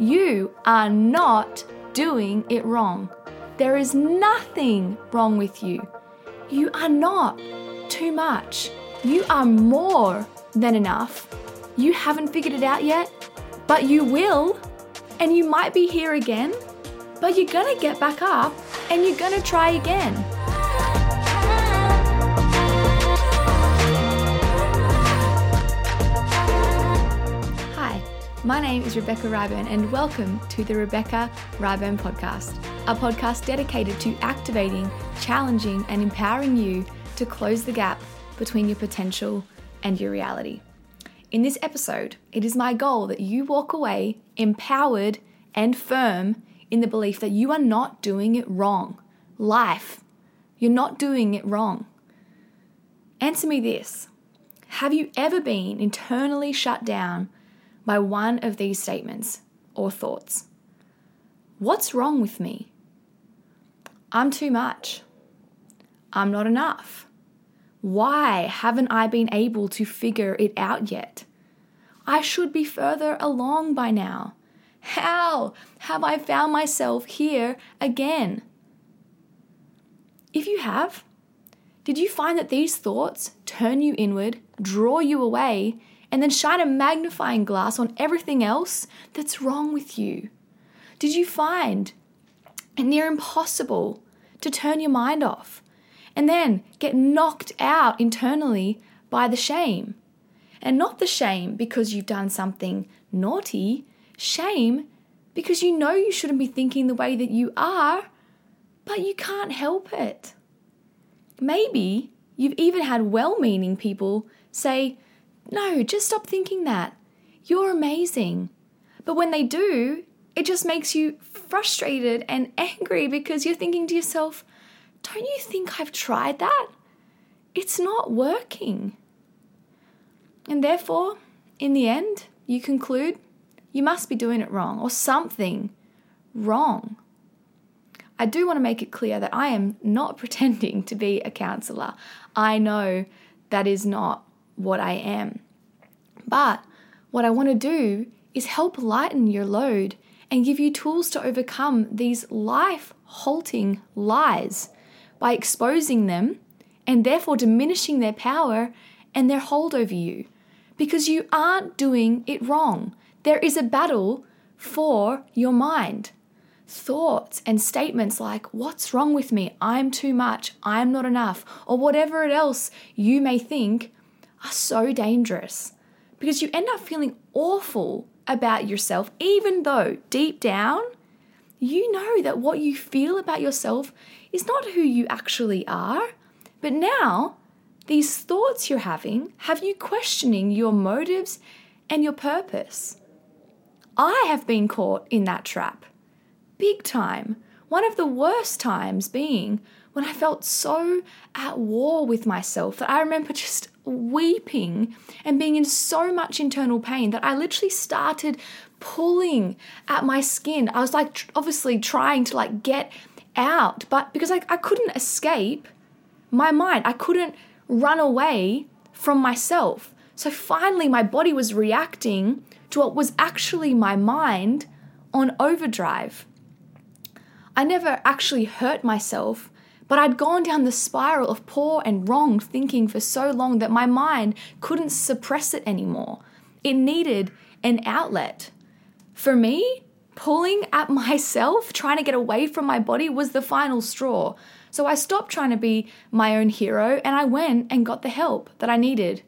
You are not doing it wrong. There is nothing wrong with you. You are not too much. You are more than enough. You haven't figured it out yet, but you will. And you might be here again, but you're gonna get back up and you're gonna try again. My name is Rebecca Ryburn, and welcome to the Rebecca Ryburn Podcast, a podcast dedicated to activating, challenging, and empowering you to close the gap between your potential and your reality. In this episode, it is my goal that you walk away empowered and firm in the belief that you are not doing it wrong. Life, you're not doing it wrong. Answer me this Have you ever been internally shut down by one of these statements or thoughts? What's wrong with me? I'm too much. I'm not enough. Why haven't I been able to figure it out yet? I should be further along by now. How have I found myself here again? If you have, did you find that these thoughts turn you inward, draw you away, and then shine a magnifying glass on everything else that's wrong with you? Did you find it near impossible to turn your mind off and then get knocked out internally by the shame? And not the shame because you've done something naughty, shame because you know you shouldn't be thinking the way that you are, but you can't help it. Maybe you've even had well meaning people say, No, just stop thinking that. You're amazing. But when they do, it just makes you frustrated and angry because you're thinking to yourself, Don't you think I've tried that? It's not working. And therefore, in the end, you conclude you must be doing it wrong or something wrong. I do want to make it clear that I am not pretending to be a counselor. I know that is not what I am. But what I want to do is help lighten your load and give you tools to overcome these life halting lies by exposing them and therefore diminishing their power and their hold over you. Because you aren't doing it wrong. There is a battle for your mind. Thoughts and statements like, What's wrong with me? I'm too much. I'm not enough. Or whatever else you may think are so dangerous because you end up feeling awful about yourself, even though deep down you know that what you feel about yourself is not who you actually are. But now, these thoughts you're having have you questioning your motives and your purpose. I have been caught in that trap. Big time. One of the worst times being when I felt so at war with myself that I remember just weeping and being in so much internal pain that I literally started pulling at my skin. I was like, obviously trying to like get out, but because I, I couldn't escape my mind, I couldn't run away from myself. So finally, my body was reacting to what was actually my mind on overdrive. I never actually hurt myself, but I'd gone down the spiral of poor and wrong thinking for so long that my mind couldn't suppress it anymore. It needed an outlet. For me, pulling at myself, trying to get away from my body, was the final straw. So I stopped trying to be my own hero and I went and got the help that I needed,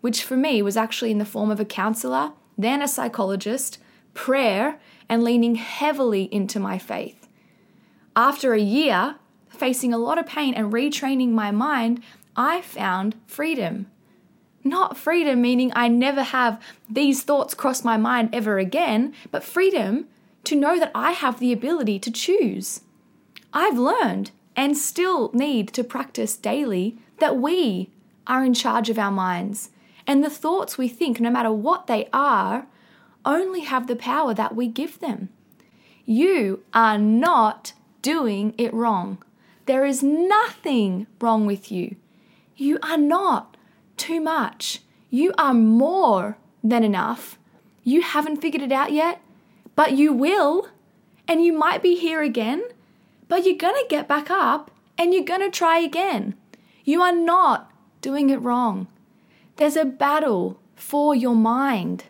which for me was actually in the form of a counselor, then a psychologist, prayer, and leaning heavily into my faith. After a year, facing a lot of pain and retraining my mind, I found freedom. Not freedom meaning I never have these thoughts cross my mind ever again, but freedom to know that I have the ability to choose. I've learned and still need to practice daily that we are in charge of our minds. And the thoughts we think, no matter what they are, only have the power that we give them. You are not doing it wrong. There is nothing wrong with you. You are not too much. You are more than enough. You haven't figured it out yet, but you will. And you might be here again, but you're going to get back up and you're going to try again. You are not doing it wrong. There's a battle for your mind.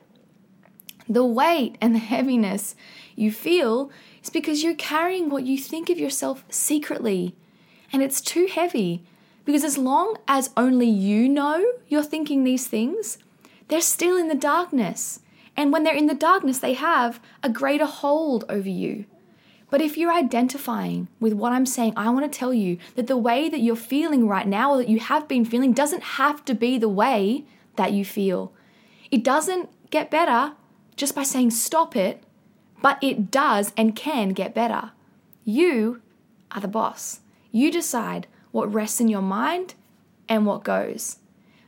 The weight and the heaviness you feel is because you're carrying what you think of yourself secretly. And it's too heavy because as long as only you know you're thinking these things, they're still in the darkness. And when they're in the darkness, they have a greater hold over you. But if you're identifying with what I'm saying, I want to tell you that the way that you're feeling right now or that you have been feeling doesn't have to be the way that you feel. It doesn't get better just by saying stop it, but it does and can get better. You are the boss. You decide what rests in your mind and what goes.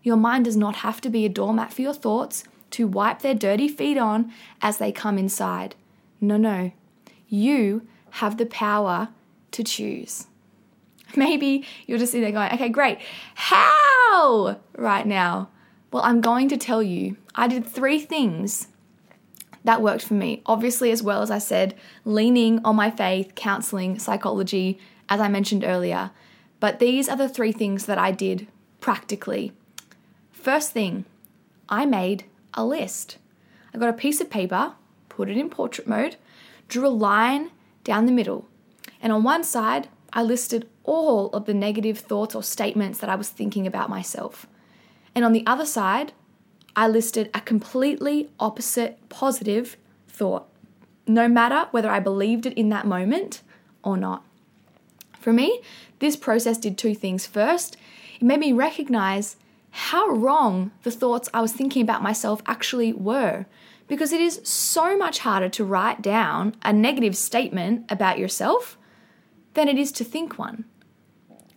Your mind does not have to be a doormat for your thoughts to wipe their dirty feet on as they come inside. No, no. You have the power to choose. Maybe you're just sitting there going, okay, great. How right now? Well, I'm going to tell you, I did three things that worked for me. Obviously, as well as I said, leaning on my faith, counseling, psychology, as I mentioned earlier. But these are the three things that I did practically. First thing, I made a list. I got a piece of paper, put it in portrait mode, drew a line down the middle, and on one side, I listed all of the negative thoughts or statements that I was thinking about myself. And on the other side, I listed a completely opposite positive thought, no matter whether I believed it in that moment or not. For me, this process did two things. First, it made me recognize how wrong the thoughts I was thinking about myself actually were. Because it is so much harder to write down a negative statement about yourself than it is to think one.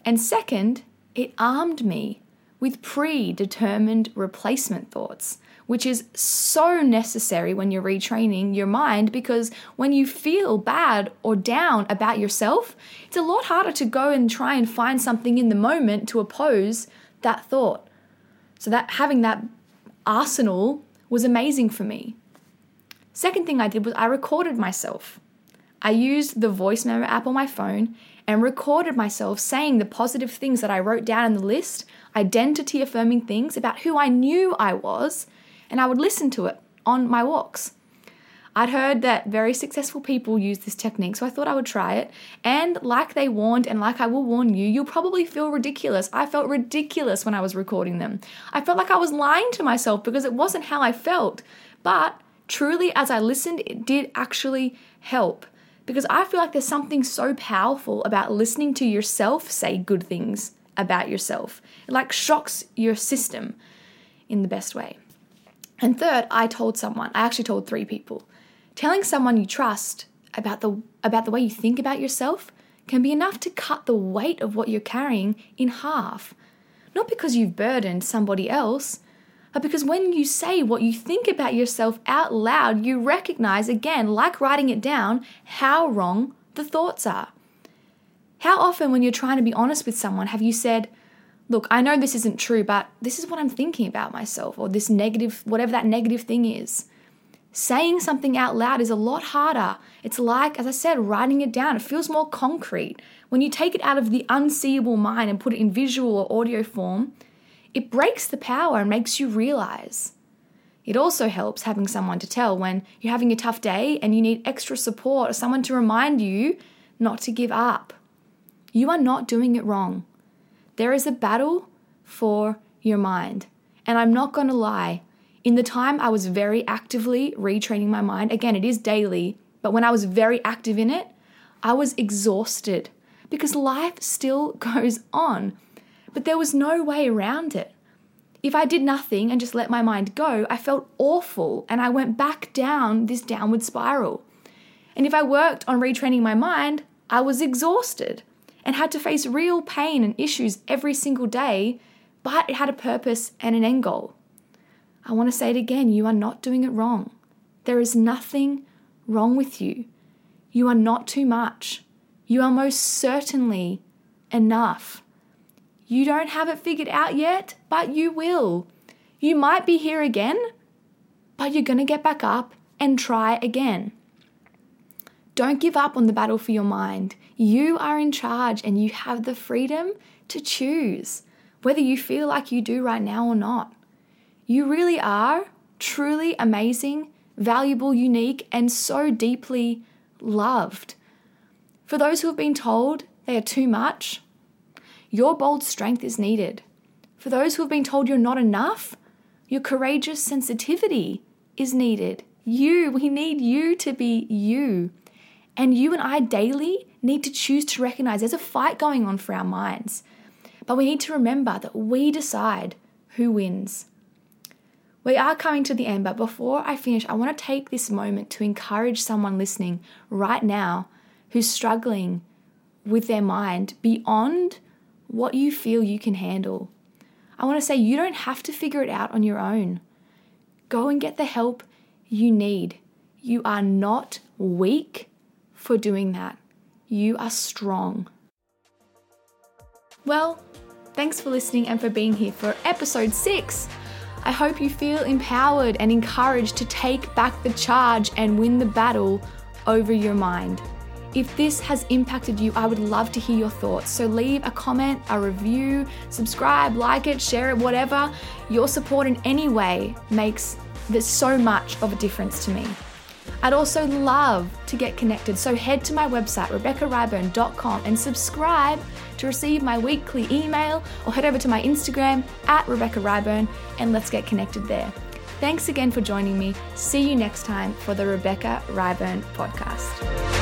And second, it armed me with predetermined replacement thoughts, which is so necessary when you're retraining your mind because when you feel bad or down about yourself, it's a lot harder to go and try and find something in the moment to oppose that thought. So that having that arsenal was amazing for me. Second thing I did was I recorded myself. I used the voice memo app on my phone and recorded myself saying the positive things that I wrote down in the list, identity affirming things about who I knew I was, and I would listen to it on my walks. I'd heard that very successful people use this technique, so I thought I would try it. And like they warned, and like I will warn you, you'll probably feel ridiculous. I felt ridiculous when I was recording them. I felt like I was lying to myself because it wasn't how I felt. But truly, as I listened, it did actually help because I feel like there's something so powerful about listening to yourself say good things about yourself. It like shocks your system in the best way. And third, I told someone, I actually told three people. Telling someone you trust about the about the way you think about yourself can be enough to cut the weight of what you're carrying in half. Not because you've burdened somebody else, because when you say what you think about yourself out loud, you recognize again, like writing it down, how wrong the thoughts are. How often, when you're trying to be honest with someone, have you said, Look, I know this isn't true, but this is what I'm thinking about myself, or this negative, whatever that negative thing is. Saying something out loud is a lot harder. It's like, as I said, writing it down. It feels more concrete. When you take it out of the unseeable mind and put it in visual or audio form, it breaks the power and makes you realize. It also helps having someone to tell when you're having a tough day and you need extra support or someone to remind you not to give up. You are not doing it wrong. There is a battle for your mind. And I'm not going to lie, in the time I was very actively retraining my mind, again, it is daily, but when I was very active in it, I was exhausted because life still goes on but there was no way around it. If I did nothing and just let my mind go, I felt awful and I went back down this downward spiral. And if I worked on retraining my mind, I was exhausted and had to face real pain and issues every single day, but it had a purpose and an end goal. I want to say it again you are not doing it wrong. There is nothing wrong with you. You are not too much. You are most certainly enough. You don't have it figured out yet, but you will. You might be here again, but you're going to get back up and try again. Don't give up on the battle for your mind. You are in charge and you have the freedom to choose whether you feel like you do right now or not. You really are truly amazing, valuable, unique, and so deeply loved. For those who have been told they are too much, your bold strength is needed. For those who have been told you're not enough, your courageous sensitivity is needed. You, we need you to be you. And you and I daily need to choose to recognize there's a fight going on for our minds. But we need to remember that we decide who wins. We are coming to the end, but before I finish, I want to take this moment to encourage someone listening right now who's struggling with their mind beyond what you feel you can handle. I want to say you don't have to figure it out on your own. Go and get the help you need. You are not weak for doing that. You are strong. Well, thanks for listening and for being here for episode six. I hope you feel empowered and encouraged to take back the charge and win the battle over your mind. If this has impacted you, I would love to hear your thoughts. So leave a comment, a review, subscribe, like it, share it, whatever. Your support in any way makes there's so much of a difference to me. I'd also love to get connected, so head to my website, RebeccaRyburn.com, and subscribe to receive my weekly email, or head over to my Instagram at Rebecca Ryburn and let's get connected there. Thanks again for joining me. See you next time for the Rebecca Ryburn podcast.